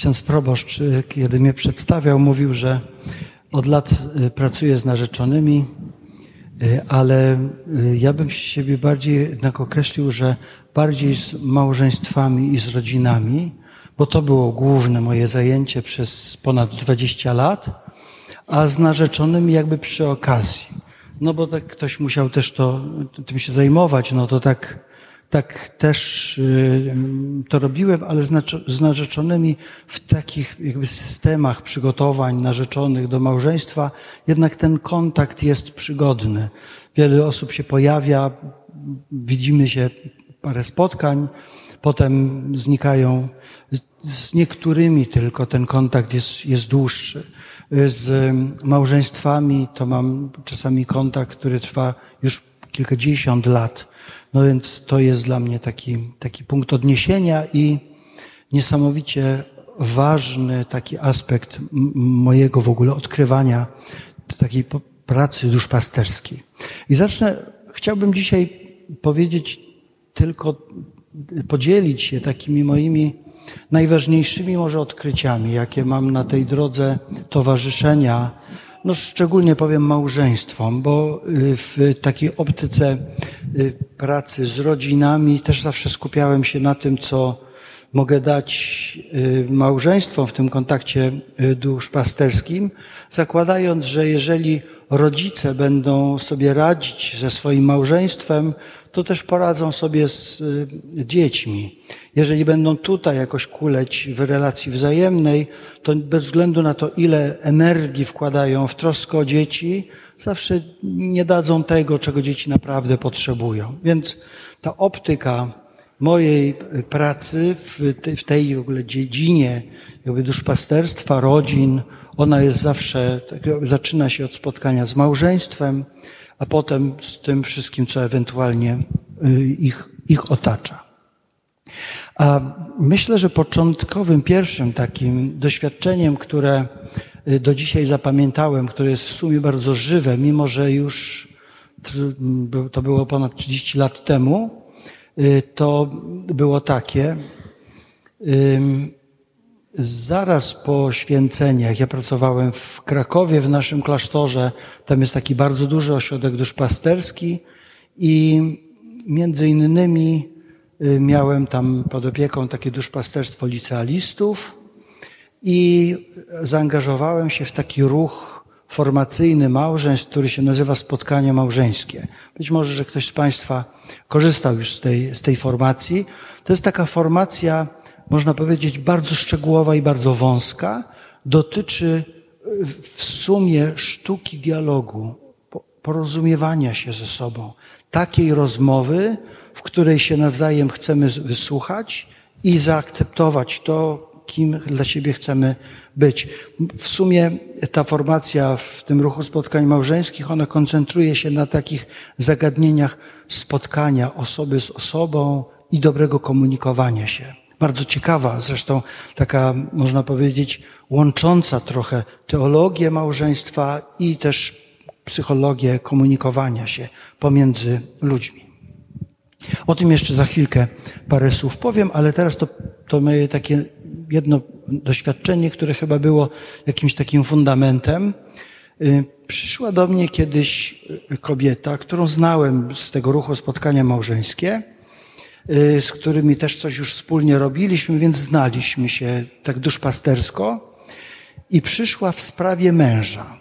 ksiądz proboszcz, y, kiedy mnie przedstawiał, mówił, że od lat y, pracuje z narzeczonymi, y, ale ja bym siebie bardziej jednak określił, że bardziej z małżeństwami i z rodzinami, bo to było główne moje zajęcie przez ponad 20 lat, a z narzeczonymi jakby przy okazji. No bo tak ktoś musiał też to, tym się zajmować, no to tak tak też y, to robiłem, ale z narzeczonymi w takich jakby systemach przygotowań narzeczonych do małżeństwa, jednak ten kontakt jest przygodny. Wiele osób się pojawia, widzimy się parę spotkań, potem znikają. Z niektórymi tylko ten kontakt jest, jest dłuższy. Z małżeństwami to mam czasami kontakt, który trwa już kilkadziesiąt lat no więc to jest dla mnie taki, taki punkt odniesienia i niesamowicie ważny taki aspekt mojego w ogóle odkrywania takiej pracy duszpasterskiej. I zacznę, chciałbym dzisiaj powiedzieć tylko, podzielić się takimi moimi najważniejszymi może odkryciami, jakie mam na tej drodze towarzyszenia no szczególnie powiem małżeństwom, bo y, w takiej optyce y, pracy z rodzinami też zawsze skupiałem się na tym, co mogę dać y, małżeństwom w tym kontakcie duszpasterskim, zakładając, że jeżeli rodzice będą sobie radzić ze swoim małżeństwem, to też poradzą sobie z dziećmi. Jeżeli będą tutaj jakoś kuleć w relacji wzajemnej, to bez względu na to, ile energii wkładają w troskę o dzieci, zawsze nie dadzą tego, czego dzieci naprawdę potrzebują. Więc ta optyka mojej pracy w tej w ogóle dziedzinie jakby duszpasterstwa, rodzin, ona jest zawsze, tak zaczyna się od spotkania z małżeństwem, a potem z tym wszystkim, co ewentualnie y, ich, ich otacza. A myślę, że początkowym, pierwszym takim doświadczeniem, które y, do dzisiaj zapamiętałem, które jest w sumie bardzo żywe, mimo że już to było ponad 30 lat temu, y, to było takie. Zaraz po święceniach, ja pracowałem w Krakowie, w naszym klasztorze, tam jest taki bardzo duży ośrodek duszpasterski i między innymi Y, miałem tam pod opieką takie duszpasterstwo licealistów i zaangażowałem się w taki ruch formacyjny małżeństw, który się nazywa Spotkanie Małżeńskie. Być może, że ktoś z Państwa korzystał już z tej, z tej formacji. To jest taka formacja, można powiedzieć, bardzo szczegółowa i bardzo wąska. Dotyczy y, w sumie sztuki dialogu, porozumiewania się ze sobą, takiej rozmowy, w której się nawzajem chcemy wysłuchać i zaakceptować to, kim dla siebie chcemy być. W sumie ta formacja w tym ruchu spotkań małżeńskich, ona koncentruje się na takich zagadnieniach spotkania osoby z osobą i dobrego komunikowania się. Bardzo ciekawa, zresztą taka, można powiedzieć, łącząca trochę teologię małżeństwa i też psychologię komunikowania się pomiędzy ludźmi. O tym jeszcze za chwilkę parę słów powiem, ale teraz to, to moje takie jedno doświadczenie, które chyba było jakimś takim fundamentem. Y, przyszła do mnie kiedyś kobieta, którą znałem z tego ruchu spotkania małżeńskie, z którymi też coś już wspólnie robiliśmy, więc znaliśmy się tak duszpastersko i przyszła w sprawie męża,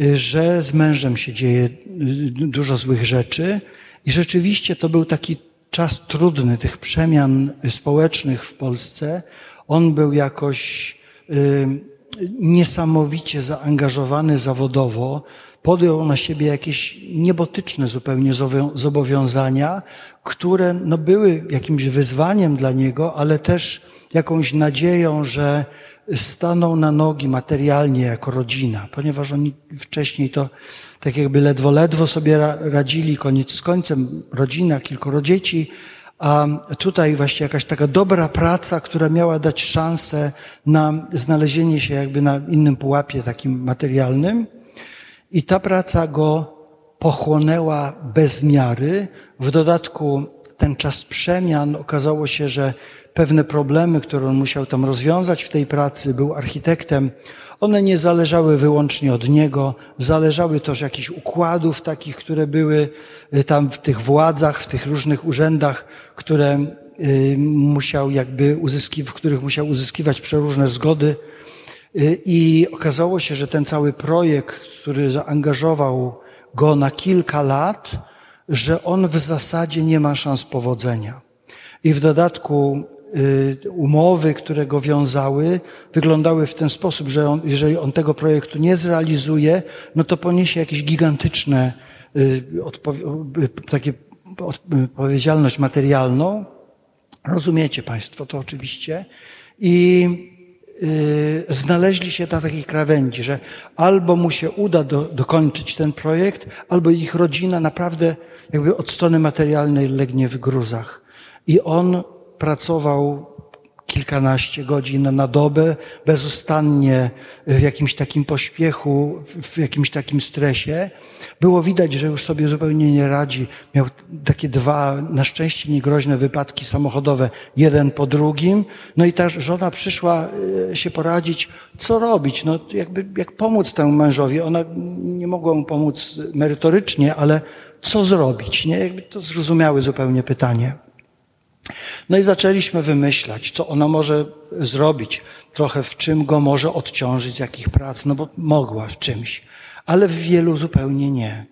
y, że z mężem się dzieje dużo złych rzeczy, i rzeczywiście to był taki czas trudny tych przemian społecznych w Polsce. On był jakoś y, niesamowicie zaangażowany zawodowo, podjął na siebie jakieś niebotyczne zupełnie zobowiązania, które no, były jakimś wyzwaniem dla niego, ale też jakąś nadzieją, że staną na nogi materialnie jako rodzina, ponieważ oni wcześniej to tak jakby ledwo, ledwo sobie radzili, koniec z końcem, rodzina, kilkoro dzieci, a tutaj właśnie jakaś taka dobra praca, która miała dać szansę na znalezienie się jakby na innym pułapie takim materialnym. I ta praca go pochłonęła bez miary. W dodatku ten czas przemian. Okazało się, że pewne problemy, które on musiał tam rozwiązać w tej pracy, był architektem, one nie zależały wyłącznie od niego, zależały też jakichś układów takich, które były y, tam w tych władzach, w tych różnych urzędach, które y, musiał jakby uzyskiwać, w których musiał uzyskiwać przeróżne zgody. Y, I okazało się, że ten cały projekt, który zaangażował go na kilka lat, że on w zasadzie nie ma szans powodzenia. I w dodatku y, umowy, które go wiązały, wyglądały w ten sposób, że on, jeżeli on tego projektu nie zrealizuje, no to poniesie jakieś gigantyczne y, takie odpowiedzialność materialną. Rozumiecie Państwo to oczywiście. I znaleźli się na takiej krawędzi, że albo mu się uda do, dokończyć ten projekt, albo ich rodzina naprawdę jakby od strony materialnej legnie w gruzach. I on pracował kilkanaście godzin na dobę, bezustannie, w jakimś takim pośpiechu, w jakimś takim stresie. Było widać, że już sobie zupełnie nie radzi. Miał takie dwa, na szczęście niegroźne wypadki samochodowe, jeden po drugim. No i ta żona przyszła e, się poradzić, co robić, no jakby, jak pomóc temu mężowi. Ona nie mogła mu pomóc merytorycznie, ale co zrobić, nie? Jakby to zrozumiałe zupełnie pytanie. No i zaczęliśmy wymyślać, co ona może zrobić, trochę w czym go może odciążyć z jakich prac, no bo mogła w czymś, ale w wielu zupełnie nie.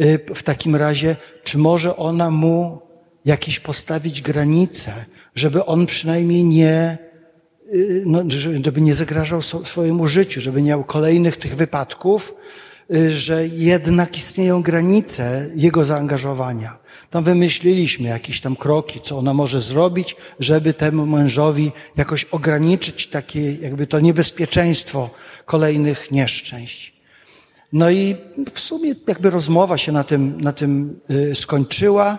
Y, w takim razie, czy może ona mu jakieś postawić granice, żeby on przynajmniej nie, y, no, żeby nie zagrażał swojemu życiu, żeby nie miał kolejnych tych wypadków, y, że jednak istnieją granice jego zaangażowania. Tam wymyśliliśmy jakieś tam kroki, co ona może zrobić, żeby temu mężowi jakoś ograniczyć takie jakby to niebezpieczeństwo kolejnych nieszczęść. No i w sumie jakby rozmowa się na tym, na tym y, skończyła.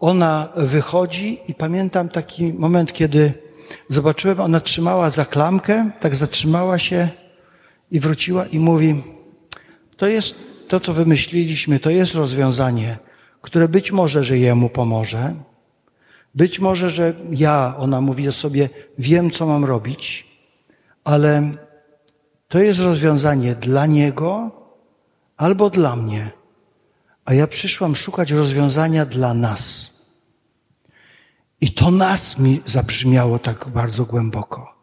Ona wychodzi i pamiętam taki moment, kiedy zobaczyłem, ona trzymała za klamkę, tak zatrzymała się i wróciła i mówi, to jest to, co wymyśliliśmy, to jest rozwiązanie które być może, że jemu pomoże. Być może, że ja, ona mówi o sobie, wiem, co mam robić, ale to jest rozwiązanie dla niego albo dla mnie. A ja przyszłam szukać rozwiązania dla nas. I to nas mi zabrzmiało tak bardzo głęboko,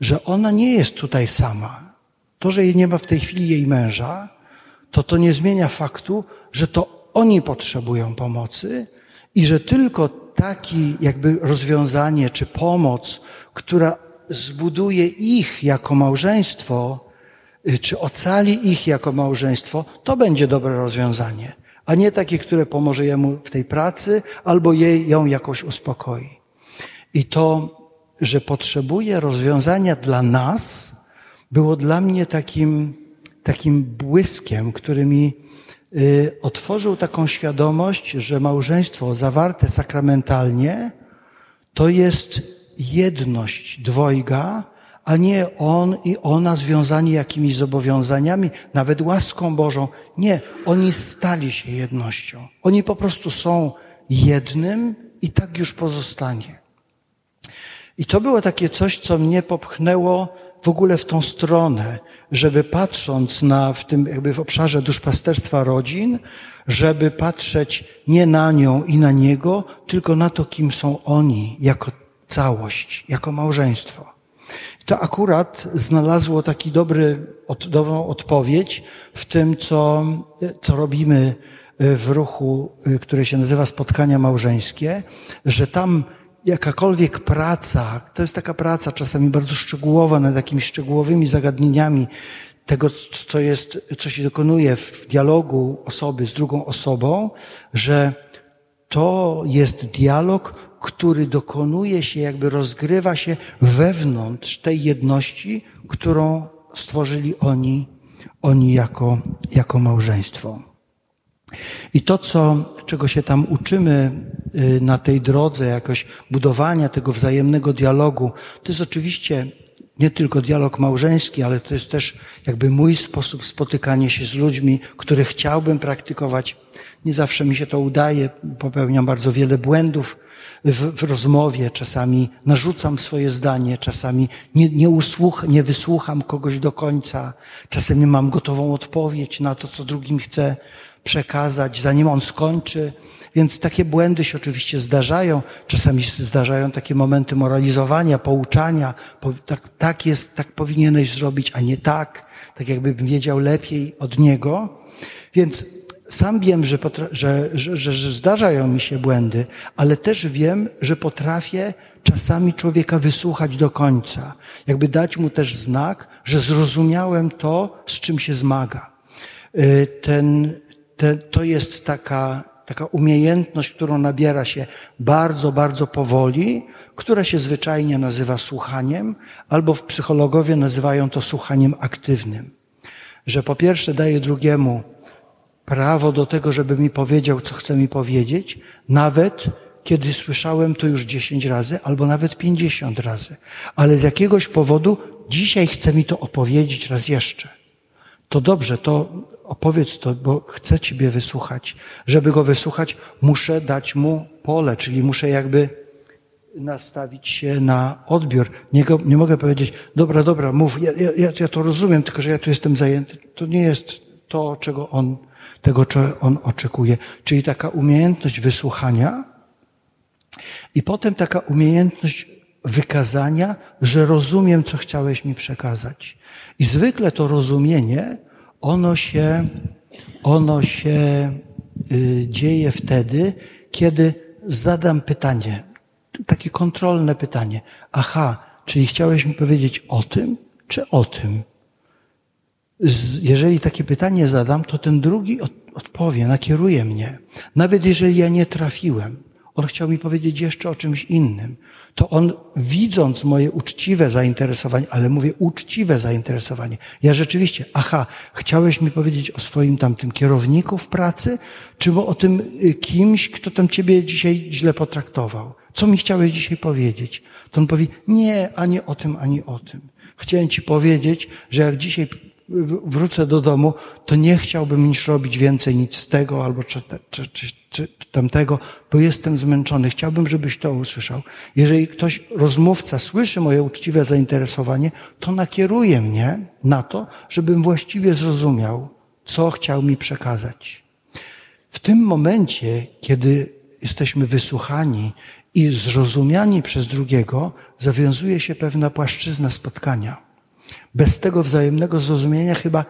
że ona nie jest tutaj sama. To, że jej nie ma w tej chwili jej męża, to to nie zmienia faktu, że to oni potrzebują pomocy i że tylko taki jakby rozwiązanie czy pomoc, która zbuduje ich jako małżeństwo, y, czy ocali ich jako małżeństwo, to będzie dobre rozwiązanie, a nie takie, które pomoże jemu w tej pracy albo jej, ją jakoś uspokoi. I to, że potrzebuje rozwiązania dla nas, było dla mnie takim, takim błyskiem, który mi otworzył taką świadomość, że małżeństwo zawarte sakramentalnie to jest jedność dwojga, a nie on i ona związani jakimiś zobowiązaniami, nawet łaską Bożą. Nie, oni stali się jednością. Oni po prostu są jednym i tak już pozostanie. I to było takie coś, co mnie popchnęło w ogóle w tą stronę, żeby patrząc na, w tym jakby w obszarze duszpasterstwa rodzin, żeby patrzeć nie na nią i na niego, tylko na to, kim są oni jako całość, jako małżeństwo. To akurat znalazło taki dobry, dobrą odpowiedź w tym, co, co robimy w ruchu, które się nazywa spotkania małżeńskie, że tam jakakolwiek praca, to jest taka praca czasami bardzo szczegółowa nad jakimiś szczegółowymi zagadnieniami tego, co jest, co się dokonuje w dialogu osoby z drugą osobą, że to jest dialog, który dokonuje się, jakby rozgrywa się wewnątrz tej jedności, którą stworzyli oni, oni jako, jako małżeństwo. I to, co, czego się tam uczymy y, na tej drodze, jakoś budowania tego wzajemnego dialogu, to jest oczywiście nie tylko dialog małżeński, ale to jest też jakby mój sposób spotykania się z ludźmi, który chciałbym praktykować. Nie zawsze mi się to udaje, popełniam bardzo wiele błędów w, w rozmowie, czasami narzucam swoje zdanie, czasami nie, nie, usłuch, nie wysłucham kogoś do końca, czasem mam gotową odpowiedź na to, co drugim chcę przekazać, zanim on skończy. Więc takie błędy się oczywiście zdarzają. Czasami zdarzają takie momenty moralizowania, pouczania. Tak, tak jest, tak powinieneś zrobić, a nie tak. Tak jakbym wiedział lepiej od niego. Więc sam wiem, że, że, że, że zdarzają mi się błędy, ale też wiem, że potrafię czasami człowieka wysłuchać do końca. Jakby dać mu też znak, że zrozumiałem to, z czym się zmaga. Y, ten, ten, to jest taka, taka umiejętność, którą nabiera się bardzo, bardzo powoli, która się zwyczajnie nazywa słuchaniem, albo w psychologowie nazywają to słuchaniem aktywnym. Że po pierwsze daje drugiemu prawo do tego, żeby mi powiedział, co chce mi powiedzieć, nawet kiedy słyszałem to już dziesięć razy, albo nawet pięćdziesiąt razy. Ale z jakiegoś powodu dzisiaj chce mi to opowiedzieć raz jeszcze. To dobrze, to opowiedz to, bo chcę Ciebie wysłuchać. Żeby go wysłuchać, muszę dać mu pole, czyli muszę jakby nastawić się na odbiór. Nie, go, nie mogę powiedzieć, dobra, dobra, mów, ja, ja, ja to rozumiem, tylko że ja tu jestem zajęty. To nie jest to, czego on, tego, czego on oczekuje. Czyli taka umiejętność wysłuchania i potem taka umiejętność wykazania, że rozumiem, co chciałeś mi przekazać. I zwykle to rozumienie ono się, ono się y, dzieje wtedy, kiedy zadam pytanie, takie kontrolne pytanie. Aha, czyli chciałeś mi powiedzieć o tym, czy o tym? Jeżeli takie pytanie zadam, to ten drugi odpowie, nakieruje mnie. Nawet jeżeli ja nie trafiłem, on chciał mi powiedzieć jeszcze o czymś innym. To on, widząc moje uczciwe zainteresowanie, ale mówię uczciwe zainteresowanie, ja rzeczywiście, aha, chciałeś mi powiedzieć o swoim tamtym kierowniku w pracy, czy o tym y, kimś, kto tam ciebie dzisiaj źle potraktował? Co mi chciałeś dzisiaj powiedzieć? To on powie, nie, ani o tym, ani o tym. Chciałem ci powiedzieć, że jak dzisiaj wrócę do domu, to nie chciałbym niż robić więcej nic z tego albo czy, czy, czy, czy, tamtego, bo jestem zmęczony. Chciałbym, żebyś to usłyszał. Jeżeli ktoś, rozmówca, słyszy moje uczciwe zainteresowanie, to nakieruje mnie na to, żebym właściwie zrozumiał, co chciał mi przekazać. W tym momencie, kiedy jesteśmy wysłuchani i zrozumiani przez drugiego, zawiązuje się pewna płaszczyzna spotkania. Bez tego wzajemnego zrozumienia chyba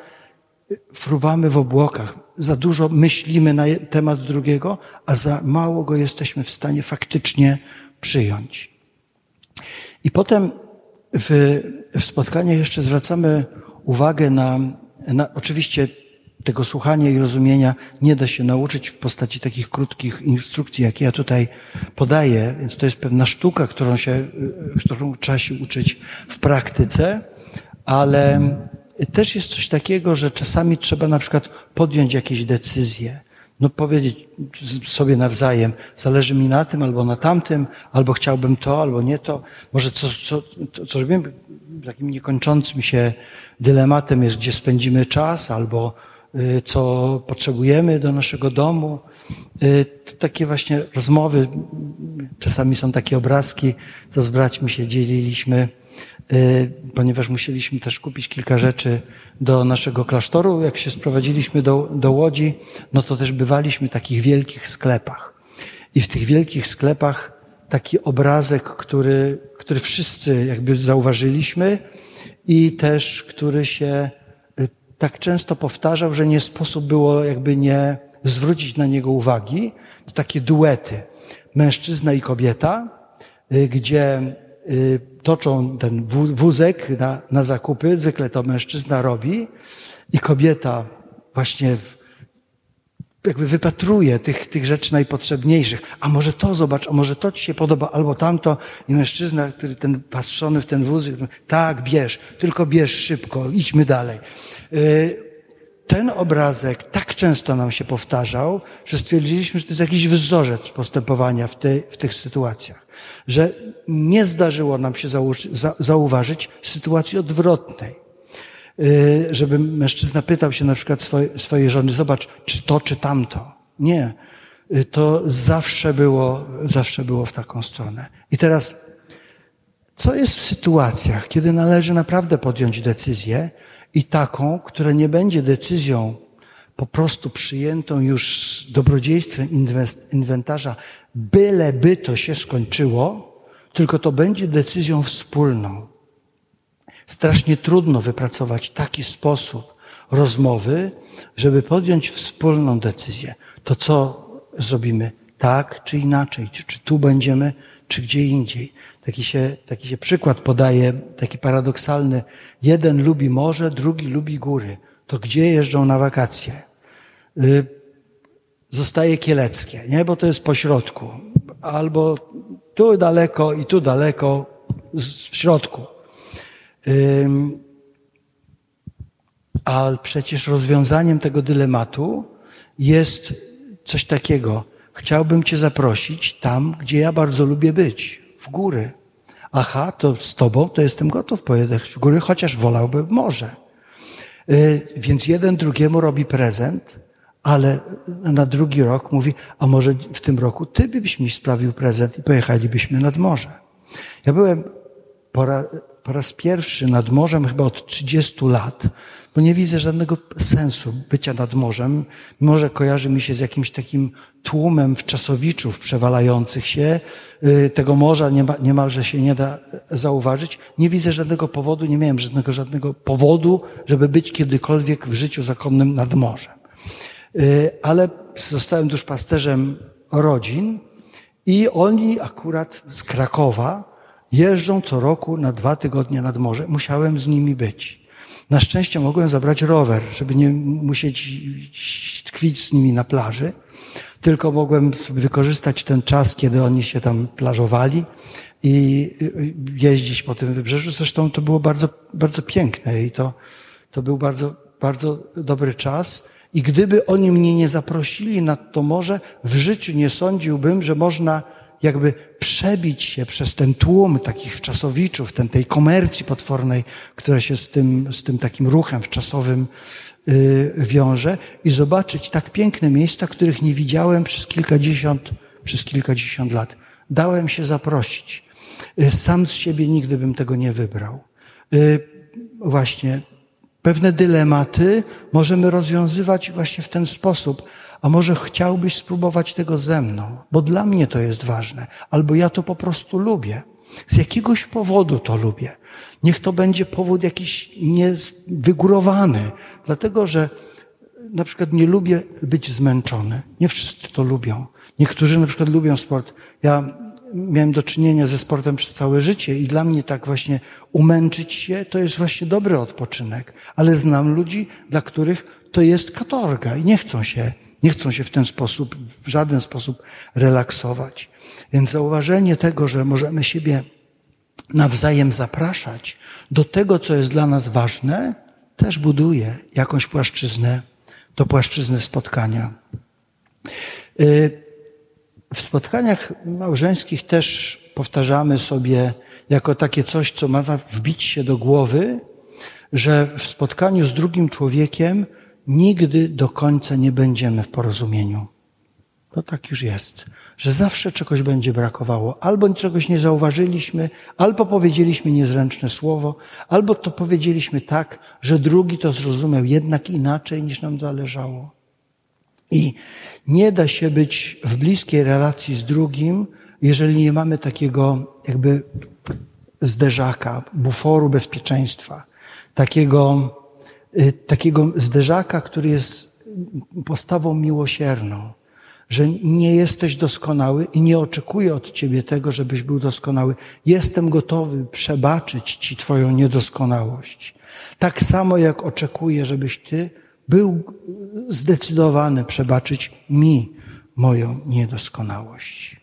fruwamy w obłokach. Za dużo myślimy na temat drugiego, a za mało go jesteśmy w stanie faktycznie przyjąć. I potem w, w spotkaniach jeszcze zwracamy uwagę na, na, oczywiście tego słuchania i rozumienia nie da się nauczyć w postaci takich krótkich instrukcji, jakie ja tutaj podaję, więc to jest pewna sztuka, którą się, którą trzeba się uczyć w praktyce ale też jest coś takiego, że czasami trzeba na przykład podjąć jakieś decyzje. No powiedzieć sobie nawzajem, zależy mi na tym albo na tamtym, albo chciałbym to, albo nie to. Może co, co, to, co robimy, takim niekończącym się dylematem jest, gdzie spędzimy czas, albo y, co potrzebujemy do naszego domu. Y, takie właśnie rozmowy, czasami są takie obrazki, co z braćmi się dzieliliśmy ponieważ musieliśmy też kupić kilka rzeczy do naszego klasztoru. Jak się sprowadziliśmy do, do Łodzi, no to też bywaliśmy w takich wielkich sklepach. I w tych wielkich sklepach taki obrazek, który, który wszyscy jakby zauważyliśmy i też, który się y, tak często powtarzał, że nie sposób było jakby nie zwrócić na niego uwagi. To takie duety. Mężczyzna i kobieta, y, gdzie toczą ten wózek na, na zakupy, zwykle to mężczyzna robi i kobieta właśnie jakby wypatruje tych, tych rzeczy najpotrzebniejszych. A może to zobacz, a może to ci się podoba, albo tamto. I mężczyzna, który ten patrzony w ten wózek, tak, bierz, tylko bierz szybko, idźmy dalej. Y, ten obrazek tak często nam się powtarzał, że stwierdziliśmy, że to jest jakiś wzorzec postępowania w, tej, w tych sytuacjach. Że nie zdarzyło nam się zauważyć sytuacji odwrotnej. Y, żeby mężczyzna pytał się na przykład swoje, swojej żony, zobacz, czy to, czy tamto. Nie. Y, to zawsze było, zawsze było w taką stronę. I teraz, co jest w sytuacjach, kiedy należy naprawdę podjąć decyzję i taką, która nie będzie decyzją po prostu przyjętą już dobrodziejstwem inwentarza, byleby to się skończyło, tylko to będzie decyzją wspólną. Strasznie trudno wypracować taki sposób rozmowy, żeby podjąć wspólną decyzję. To co zrobimy? Tak czy inaczej? Czy, czy tu będziemy, czy gdzie indziej? Taki się, taki się przykład podaje, taki paradoksalny. Jeden lubi morze, drugi lubi góry. To gdzie jeżdżą na wakacje? Y, zostaje kieleckie, nie? Bo to jest po środku. Albo tu daleko i tu daleko, w środku. Ale przecież rozwiązaniem tego dylematu jest coś takiego. Chciałbym Cię zaprosić tam, gdzie ja bardzo lubię być, w góry. Aha, to z Tobą to jestem gotów pojechać w góry, chociaż wolałbym morze. Y, więc jeden drugiemu robi prezent, ale na drugi rok mówi, a może w tym roku Ty byś mi sprawił prezent i pojechalibyśmy nad morze. Ja byłem po po raz pierwszy nad morzem chyba od 30 lat, bo nie widzę żadnego sensu bycia nad morzem. Morze kojarzy mi się z jakimś takim tłumem wczasowiczów przewalających się. Y, tego morza niemalże się nie da zauważyć. Nie widzę żadnego powodu, nie miałem żadnego, żadnego powodu, żeby być kiedykolwiek w życiu zakonnym nad morzem. Y, ale zostałem duszpasterzem rodzin i oni akurat z Krakowa jeżdżą co roku na dwa tygodnie nad morze. Musiałem z nimi być. Na szczęście mogłem zabrać rower, żeby nie musieć tkwić z nimi na plaży, tylko mogłem sobie wykorzystać ten czas, kiedy oni się tam plażowali i jeździć po tym wybrzeżu. Zresztą to było bardzo, bardzo piękne i to, to był bardzo, bardzo dobry czas. I gdyby oni mnie nie zaprosili nad to morze, w życiu nie sądziłbym, że można jakby przebić się przez ten tłum takich wczasowiczów, ten, tej komercji potwornej, która się z tym, z tym takim ruchem wczasowym yy, wiąże i zobaczyć tak piękne miejsca, których nie widziałem przez kilkadziesiąt, przez kilkadziesiąt lat. Dałem się zaprosić. Yy, sam z siebie nigdy bym tego nie wybrał. Yy, właśnie pewne dylematy możemy rozwiązywać właśnie w ten sposób, a może chciałbyś spróbować tego ze mną, bo dla mnie to jest ważne, albo ja to po prostu lubię. Z jakiegoś powodu to lubię. Niech to będzie powód jakiś niewygórowany, dlatego że na przykład nie lubię być zmęczony. Nie wszyscy to lubią. Niektórzy na przykład lubią sport. Ja miałem do czynienia ze sportem przez całe życie i dla mnie tak właśnie umęczyć się to jest właśnie dobry odpoczynek. Ale znam ludzi, dla których to jest katorga i nie chcą się nie chcą się w ten sposób, w żaden sposób relaksować. Więc zauważenie tego, że możemy siebie nawzajem zapraszać do tego, co jest dla nas ważne, też buduje jakąś płaszczyznę, to płaszczyznę spotkania. Y, w spotkaniach małżeńskich też powtarzamy sobie jako takie coś, co ma wbić się do głowy, że w spotkaniu z drugim człowiekiem nigdy do końca nie będziemy w porozumieniu. To tak już jest, że zawsze czegoś będzie brakowało. Albo czegoś nie zauważyliśmy, albo powiedzieliśmy niezręczne słowo, albo to powiedzieliśmy tak, że drugi to zrozumiał jednak inaczej niż nam zależało. I nie da się być w bliskiej relacji z drugim, jeżeli nie mamy takiego jakby zderzaka, buforu bezpieczeństwa, takiego takiego zderzaka, który jest postawą miłosierną, że nie jesteś doskonały i nie oczekuję od ciebie tego, żebyś był doskonały. Jestem gotowy przebaczyć ci twoją niedoskonałość. Tak samo jak oczekuję, żebyś ty był zdecydowany przebaczyć mi moją niedoskonałość.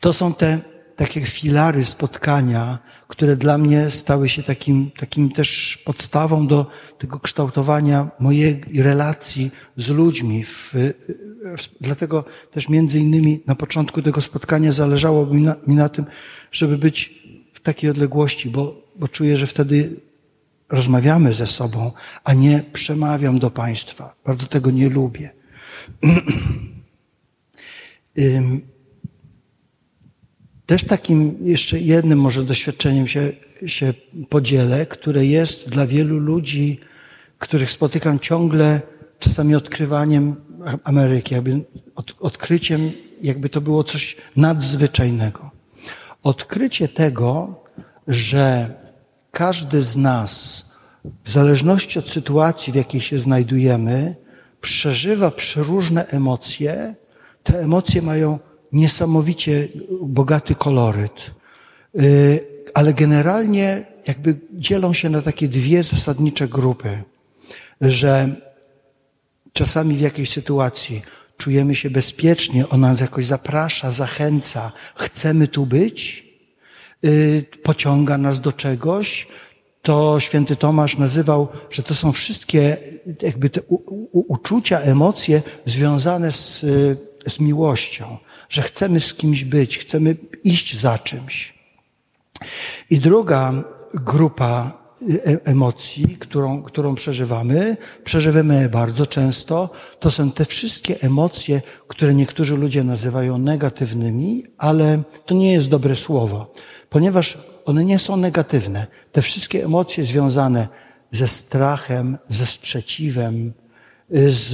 To są te takie filary spotkania, które dla mnie stały się takim, takim też podstawą do tego kształtowania mojej relacji z ludźmi. W, w, dlatego też między innymi na początku tego spotkania zależało mi na, mi na tym, żeby być w takiej odległości, bo, bo czuję, że wtedy rozmawiamy ze sobą, a nie przemawiam do Państwa. Bardzo tego nie lubię. Też takim jeszcze jednym może doświadczeniem się, się podzielę, które jest dla wielu ludzi, których spotykam ciągle, czasami odkrywaniem Ameryki, jakby od, odkryciem, jakby to było coś nadzwyczajnego. Odkrycie tego, że każdy z nas, w zależności od sytuacji, w jakiej się znajdujemy, przeżywa przeróżne emocje. Te emocje mają niesamowicie bogaty koloryt, y, ale generalnie jakby dzielą się na takie dwie zasadnicze grupy, że czasami w jakiejś sytuacji czujemy się bezpiecznie, ona nas jakoś zaprasza, zachęca, chcemy tu być, y, pociąga nas do czegoś, to święty Tomasz nazywał, że to są wszystkie jakby te u, u, uczucia, emocje związane z, z miłością, że chcemy z kimś być, chcemy iść za czymś. I druga grupa e, emocji, którą, którą przeżywamy, przeżywamy bardzo często, to są te wszystkie emocje, które niektórzy ludzie nazywają negatywnymi, ale to nie jest dobre słowo, ponieważ one nie są negatywne. Te wszystkie emocje związane ze strachem, ze sprzeciwem, z,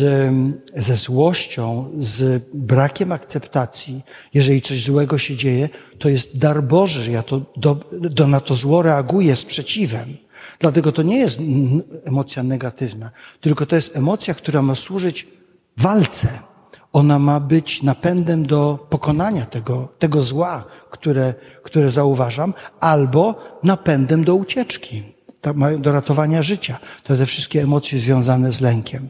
ze złością, z brakiem akceptacji, jeżeli coś złego się dzieje, to jest dar Boży, ja to, do, do, na to zło reaguję sprzeciwem. Dlatego to nie jest emocja negatywna, tylko to jest emocja, która ma służyć walce. Ona ma być napędem do pokonania tego, tego zła, które, które zauważam, albo napędem do ucieczki do ratowania życia. To te wszystkie emocje związane z lękiem.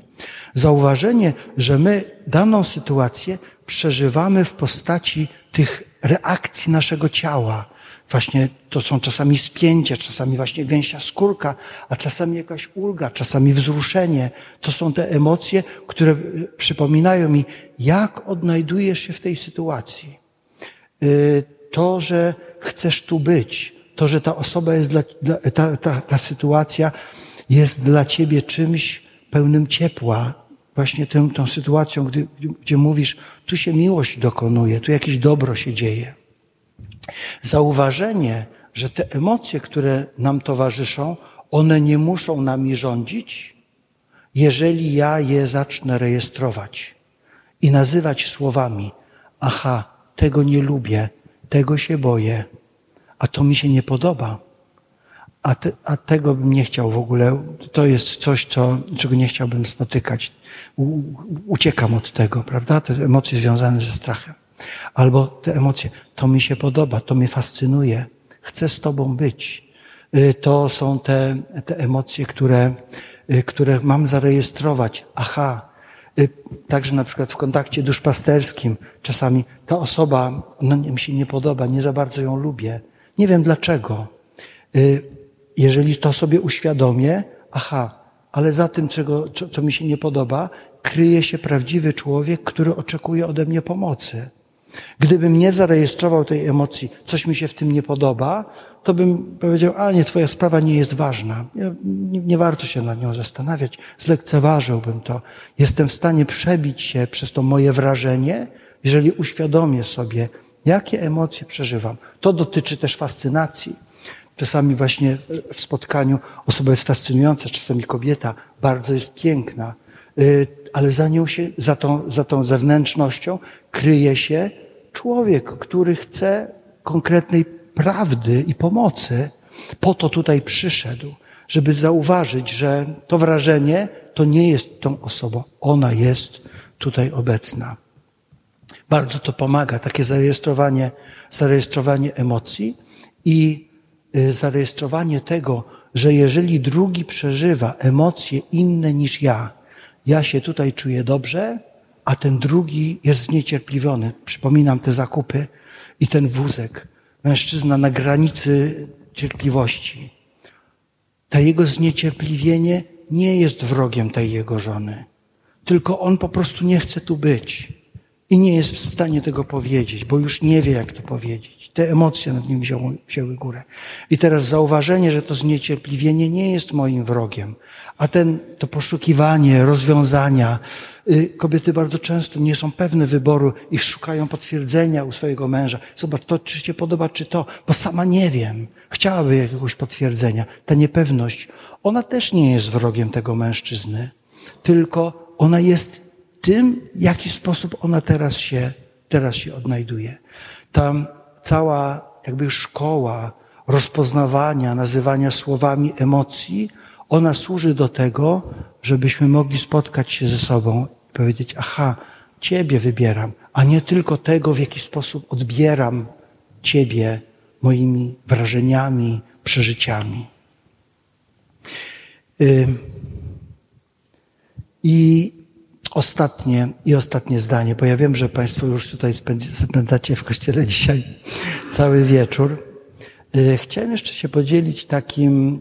Zauważenie, że my daną sytuację przeżywamy w postaci tych reakcji naszego ciała. Właśnie to są czasami spięcia, czasami właśnie gęsia skórka, a czasami jakaś ulga, czasami wzruszenie. To są te emocje, które przypominają mi, jak odnajdujesz się w tej sytuacji. Y, to, że chcesz tu być, to, że ta osoba jest dla, ta, ta, ta sytuacja jest dla ciebie czymś pełnym ciepła. Właśnie tą, tą sytuacją, gdy, gdzie mówisz, tu się miłość dokonuje, tu jakieś dobro się dzieje. Zauważenie, że te emocje, które nam towarzyszą, one nie muszą nami rządzić, jeżeli ja je zacznę rejestrować i nazywać słowami: Aha, tego nie lubię, tego się boję, a to mi się nie podoba. A, te, a tego bym nie chciał w ogóle. To jest coś, co, czego nie chciałbym spotykać. U, uciekam od tego, prawda? Te emocje związane ze strachem. Albo te emocje, to mi się podoba, to mnie fascynuje, chcę z Tobą być. Y, to są te, te emocje, które, y, które mam zarejestrować. Aha, y, także na przykład w kontakcie duszpasterskim czasami ta osoba, no, mi się nie podoba, nie za bardzo ją lubię. Nie wiem dlaczego. Y, jeżeli to sobie uświadomię, aha, ale za tym, czego, co mi się nie podoba, kryje się prawdziwy człowiek, który oczekuje ode mnie pomocy. Gdybym nie zarejestrował tej emocji, coś mi się w tym nie podoba, to bym powiedział, a nie, twoja sprawa nie jest ważna. Nie, nie, warto się nad nią zastanawiać. Zlekceważyłbym to. Jestem w stanie przebić się przez to moje wrażenie, jeżeli uświadomię sobie, Jakie emocje przeżywam? To dotyczy też fascynacji. Czasami właśnie w spotkaniu osoba jest fascynująca, czasami kobieta bardzo jest piękna, y, ale za nią się, za tą, za tą zewnętrznością kryje się człowiek, który chce konkretnej prawdy i pomocy. Po to tutaj przyszedł, żeby zauważyć, że to wrażenie to nie jest tą osobą. Ona jest tutaj obecna. Bardzo to pomaga, takie zarejestrowanie, zarejestrowanie emocji i y, zarejestrowanie tego, że jeżeli drugi przeżywa emocje inne niż ja, ja się tutaj czuję dobrze, a ten drugi jest zniecierpliwiony. Przypominam te zakupy i ten wózek. mężczyzna na granicy cierpliwości. To jego zniecierpliwienie nie jest wrogiem tej jego żony, tylko on po prostu nie chce tu być i nie jest w stanie tego powiedzieć, bo już nie wie, jak to powiedzieć. Te emocje nad nim wzięły, wzięły górę. I teraz zauważenie, że to zniecierpliwienie nie jest moim wrogiem, a ten, to poszukiwanie rozwiązania, y, kobiety bardzo często nie są pewne wyboru i szukają potwierdzenia u swojego męża. Zobacz, to czy się podoba, czy to, bo sama nie wiem. Chciałaby jakiegoś potwierdzenia. Ta niepewność, ona też nie jest wrogiem tego mężczyzny, tylko ona jest tym, w jaki sposób ona teraz się, teraz się odnajduje. Tam cała jakby szkoła rozpoznawania, nazywania słowami emocji, ona służy do tego, żebyśmy mogli spotkać się ze sobą i powiedzieć, aha, Ciebie wybieram, a nie tylko tego, w jaki sposób odbieram Ciebie moimi wrażeniami, przeżyciami. I ostatnie, i ostatnie zdanie, bo ja wiem, że Państwo już tutaj spędzacie w kościele dzisiaj cały wieczór. Y, chciałem jeszcze się podzielić takim,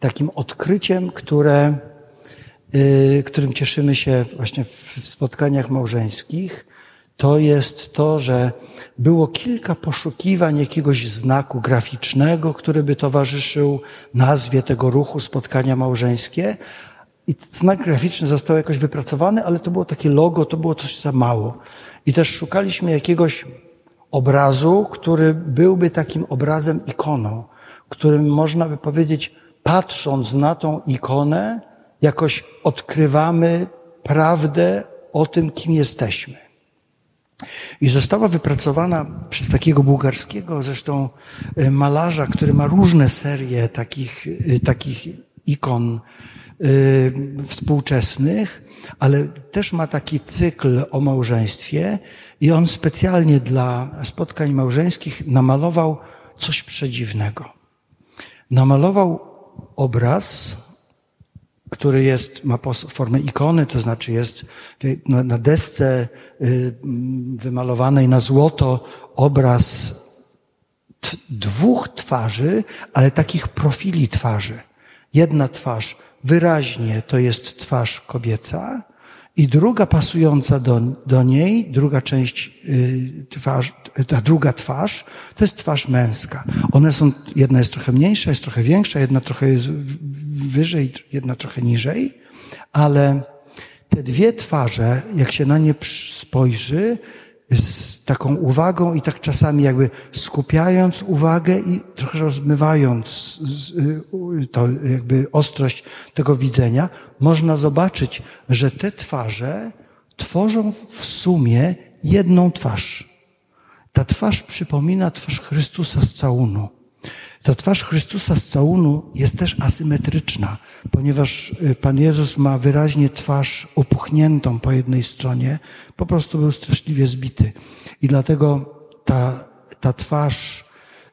takim odkryciem, które, y, którym cieszymy się właśnie w spotkaniach małżeńskich to jest to, że było kilka poszukiwań jakiegoś znaku graficznego, który by towarzyszył nazwie tego ruchu spotkania małżeńskie. I znak graficzny został jakoś wypracowany, ale to było takie logo, to było coś za mało. I też szukaliśmy jakiegoś obrazu, który byłby takim obrazem ikoną, którym można by powiedzieć, patrząc na tą ikonę, jakoś odkrywamy prawdę o tym, kim jesteśmy. I została wypracowana przez takiego bułgarskiego, zresztą e, malarza, który ma różne serie takich, e, takich ikon współczesnych, ale też ma taki cykl o małżeństwie i on specjalnie dla spotkań małżeńskich namalował coś przedziwnego. Namalował obraz który jest, ma formę ikony, to znaczy jest na desce y, wymalowanej na złoto obraz dwóch twarzy, ale takich profili twarzy. Jedna twarz wyraźnie to jest twarz kobieca, i druga pasująca do, do niej, druga część y, twarz, ta druga twarz, to jest twarz męska. One są, jedna jest trochę mniejsza, jest trochę większa, jedna trochę jest wyżej, jedna trochę niżej, ale te dwie twarze, jak się na nie spojrzy, z taką uwagą i tak czasami jakby skupiając uwagę i trochę rozmywając y, to jakby ostrość tego widzenia, można zobaczyć, że te twarze tworzą w sumie jedną twarz. Ta twarz przypomina twarz Chrystusa z całunu. Ta twarz Chrystusa z całunu jest też asymetryczna, ponieważ y, Pan Jezus ma wyraźnie twarz opuchniętą po jednej stronie, po prostu był straszliwie zbity. I dlatego ta, ta twarz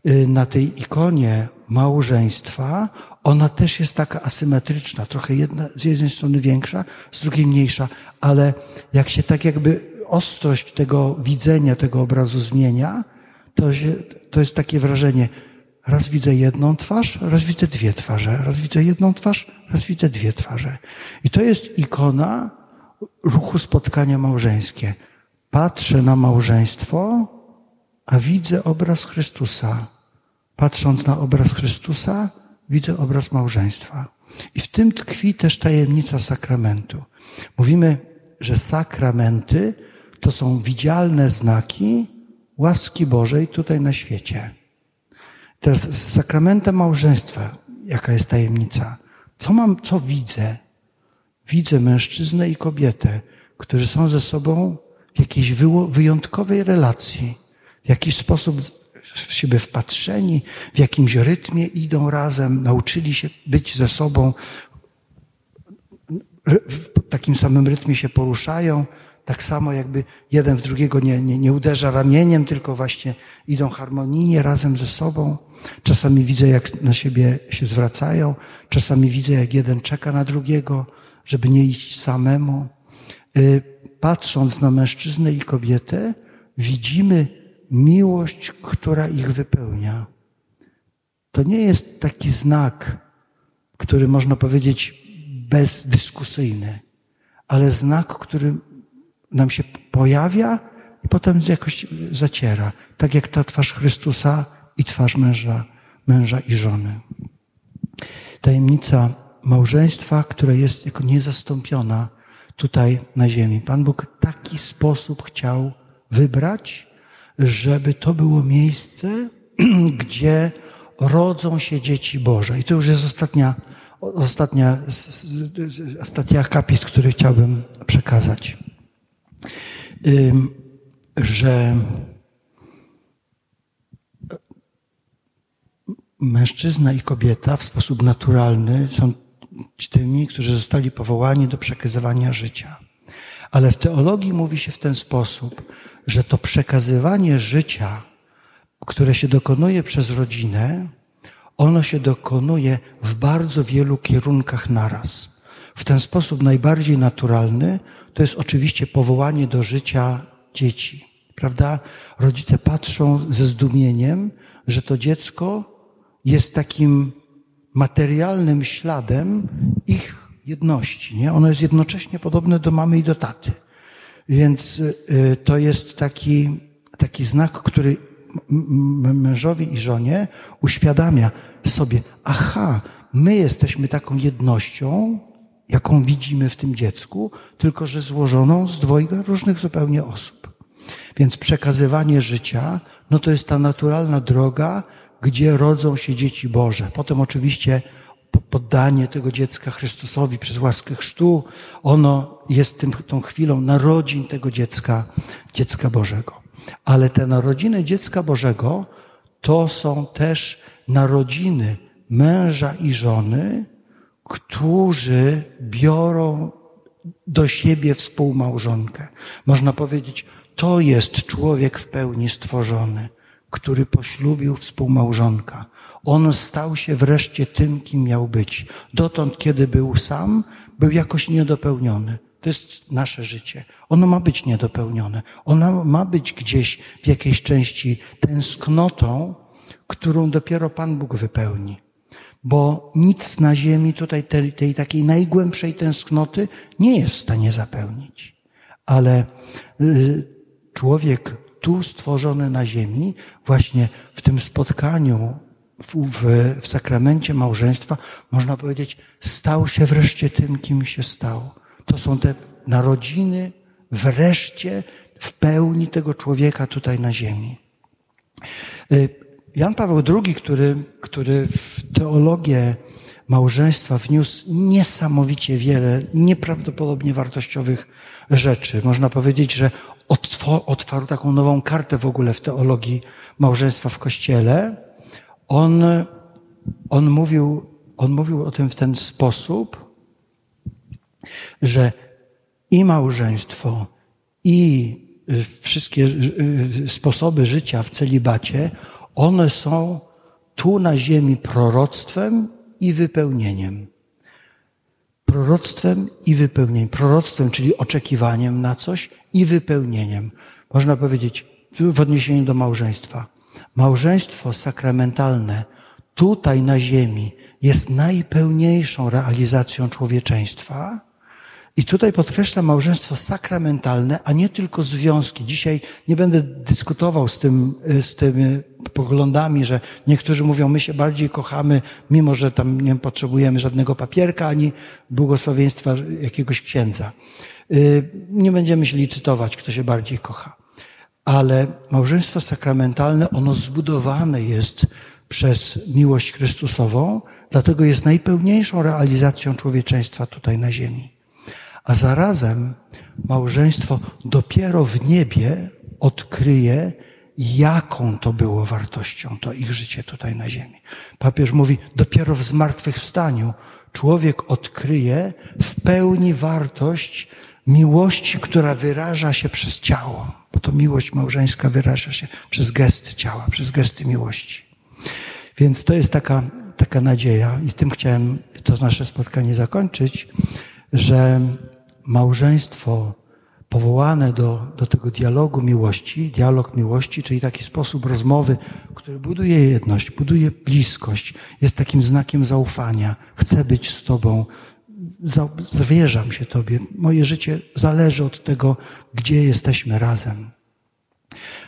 y, na tej ikonie małżeństwa, ona też jest taka asymetryczna, trochę jedna, z jednej strony większa, z drugiej mniejsza, ale jak się tak jakby ostrość tego widzenia, tego obrazu zmienia, to, się, to jest takie wrażenie, Raz widzę jedną twarz, raz widzę dwie twarze. Raz widzę jedną twarz, raz widzę dwie twarze. I to jest ikona ruchu spotkania małżeńskie. Patrzę na małżeństwo, a widzę obraz Chrystusa. Patrząc na obraz Chrystusa, widzę obraz małżeństwa. I w tym tkwi też tajemnica sakramentu. Mówimy, że sakramenty to są widzialne znaki łaski Bożej tutaj na świecie. Teraz z sakramentem małżeństwa, jaka jest tajemnica? Co mam, co widzę? Widzę mężczyznę i kobietę, którzy są ze sobą w jakiejś wyjątkowej relacji, w jakiś sposób w siebie wpatrzeni, w jakimś rytmie idą razem, nauczyli się być ze sobą, w takim samym rytmie się poruszają, tak samo jakby jeden w drugiego nie, nie, nie uderza ramieniem, tylko właśnie idą harmonijnie razem ze sobą. Czasami widzę, jak na siebie się zwracają, czasami widzę, jak jeden czeka na drugiego, żeby nie iść samemu. Y, patrząc na mężczyznę i kobietę, widzimy miłość, która ich wypełnia. To nie jest taki znak, który można powiedzieć bezdyskusyjny, ale znak, który nam się pojawia i potem jakoś zaciera. Tak jak ta twarz Chrystusa i twarz męża, męża i żony. Tajemnica małżeństwa, która jest jako niezastąpiona tutaj na ziemi. Pan Bóg taki sposób chciał wybrać, żeby to było miejsce, gdzie rodzą się dzieci Boże. I to już jest ostatnia, ostatnia, ostatni akapit, który chciałbym przekazać. Że mężczyzna i kobieta w sposób naturalny są tymi, którzy zostali powołani do przekazywania życia. Ale w teologii mówi się w ten sposób, że to przekazywanie życia, które się dokonuje przez rodzinę, ono się dokonuje w bardzo wielu kierunkach naraz. W ten sposób najbardziej naturalny to jest oczywiście powołanie do życia dzieci. Prawda? Rodzice patrzą ze zdumieniem, że to dziecko jest takim materialnym śladem ich jedności. Nie? Ono jest jednocześnie podobne do mamy i do taty. Więc y, to jest taki, taki znak, który mężowi i żonie uświadamia sobie, aha, my jesteśmy taką jednością, jaką widzimy w tym dziecku, tylko że złożoną z dwojga różnych zupełnie osób. Więc przekazywanie życia, no to jest ta naturalna droga, gdzie rodzą się dzieci Boże. Potem oczywiście poddanie tego dziecka Chrystusowi przez łaskę chrztu, ono jest tym, tą chwilą narodzin tego dziecka, dziecka Bożego. Ale te narodziny dziecka Bożego to są też narodziny męża i żony, którzy biorą do siebie współmałżonkę. Można powiedzieć, to jest człowiek w pełni stworzony, który poślubił współmałżonka. On stał się wreszcie tym, kim miał być. Dotąd, kiedy był sam, był jakoś niedopełniony. To jest nasze życie. Ono ma być niedopełnione. Ono ma być gdzieś w jakiejś części tęsknotą, którą dopiero Pan Bóg wypełni. Bo nic na ziemi tutaj tej, tej takiej najgłębszej tęsknoty nie jest w stanie zapełnić. Ale y, człowiek tu stworzony na ziemi, właśnie w tym spotkaniu w, w, w sakramencie małżeństwa, można powiedzieć, stał się wreszcie tym, kim się stał. To są te narodziny wreszcie w pełni tego człowieka tutaj na ziemi. Y, Jan Paweł II, który, który w teologię małżeństwa wniósł niesamowicie wiele nieprawdopodobnie wartościowych rzeczy. Można powiedzieć, że otwarł taką nową kartę w ogóle w teologii małżeństwa w Kościele. On, on, mówił, on mówił o tym w ten sposób, że i małżeństwo, i wszystkie sposoby życia w celibacie, one są tu na ziemi proroctwem i wypełnieniem. Proroctwem i wypełnieniem. Proroctwem, czyli oczekiwaniem na coś i wypełnieniem. Można powiedzieć w odniesieniu do małżeństwa. Małżeństwo sakramentalne tutaj na ziemi jest najpełniejszą realizacją człowieczeństwa, i tutaj podkreślam małżeństwo sakramentalne, a nie tylko związki. Dzisiaj nie będę dyskutował z, tym, z tymi poglądami, że niektórzy mówią, my się bardziej kochamy, mimo że tam nie potrzebujemy żadnego papierka ani błogosławieństwa jakiegoś księdza. Y, nie będziemy się licytować, kto się bardziej kocha. Ale małżeństwo sakramentalne, ono zbudowane jest przez miłość Chrystusową, dlatego jest najpełniejszą realizacją człowieczeństwa tutaj na ziemi a zarazem małżeństwo dopiero w niebie odkryje, jaką to było wartością, to ich życie tutaj na ziemi. Papież mówi, dopiero w zmartwychwstaniu człowiek odkryje w pełni wartość miłości, która wyraża się przez ciało, bo to miłość małżeńska wyraża się przez gesty ciała, przez gesty miłości. Więc to jest taka, taka nadzieja i tym chciałem to nasze spotkanie zakończyć, że małżeństwo powołane do, do tego dialogu miłości, dialog miłości, czyli taki sposób rozmowy, który buduje jedność, buduje bliskość, jest takim znakiem zaufania. Chcę być z Tobą, zawierzam się Tobie. Moje życie zależy od tego, gdzie jesteśmy razem.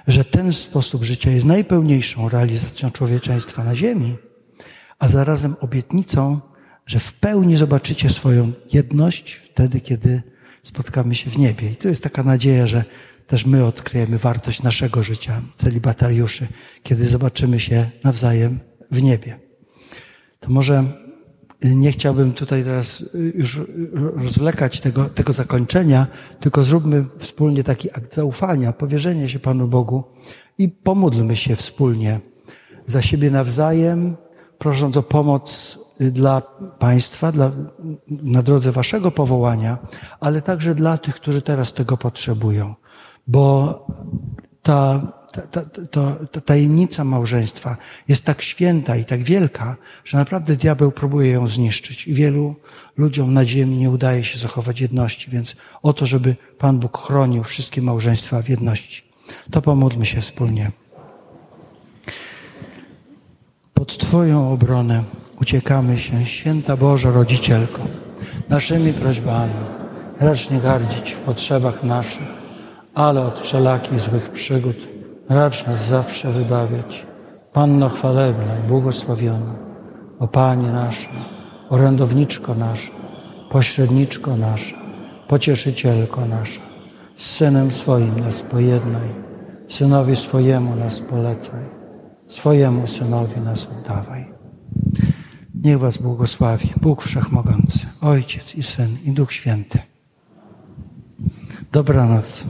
Że ten sposób życia jest najpełniejszą realizacją człowieczeństwa na Ziemi, a zarazem obietnicą, że w pełni zobaczycie swoją jedność wtedy, kiedy spotkamy się w niebie. I tu jest taka nadzieja, że też my odkryjemy wartość naszego życia, celibatariuszy, kiedy zobaczymy się nawzajem w niebie. To może nie chciałbym tutaj teraz już rozwlekać tego, tego zakończenia, tylko zróbmy wspólnie taki akt zaufania, powierzenie się Panu Bogu i pomódlmy się wspólnie za siebie nawzajem, prosząc o pomoc dla Państwa, dla, na drodze Waszego powołania, ale także dla tych, którzy teraz tego potrzebują. Bo ta, ta, ta, ta, ta tajemnica małżeństwa jest tak święta i tak wielka, że naprawdę diabeł próbuje ją zniszczyć. I wielu ludziom na ziemi nie udaje się zachować jedności, więc o to, żeby Pan Bóg chronił wszystkie małżeństwa w jedności. To pomódlmy się wspólnie. Pod Twoją obronę uciekamy się, święta Boża Rodzicielko, naszymi prośbami. Racz nie gardzić w potrzebach naszych, ale od wszelakich złych przygód racz nas zawsze wybawiać. Panno chwalebna i błogosławiona, o Panie nasze, orędowniczko nasza, pośredniczko nasza, pocieszycielko nasza, z Synem swoim nas pojednaj, Synowi swojemu nas polecaj, swojemu Synowi nas oddawaj. Niech Was błogosławi Bóg Wszechmogący, Ojciec i Syn i Duch Święty. Dobranoc.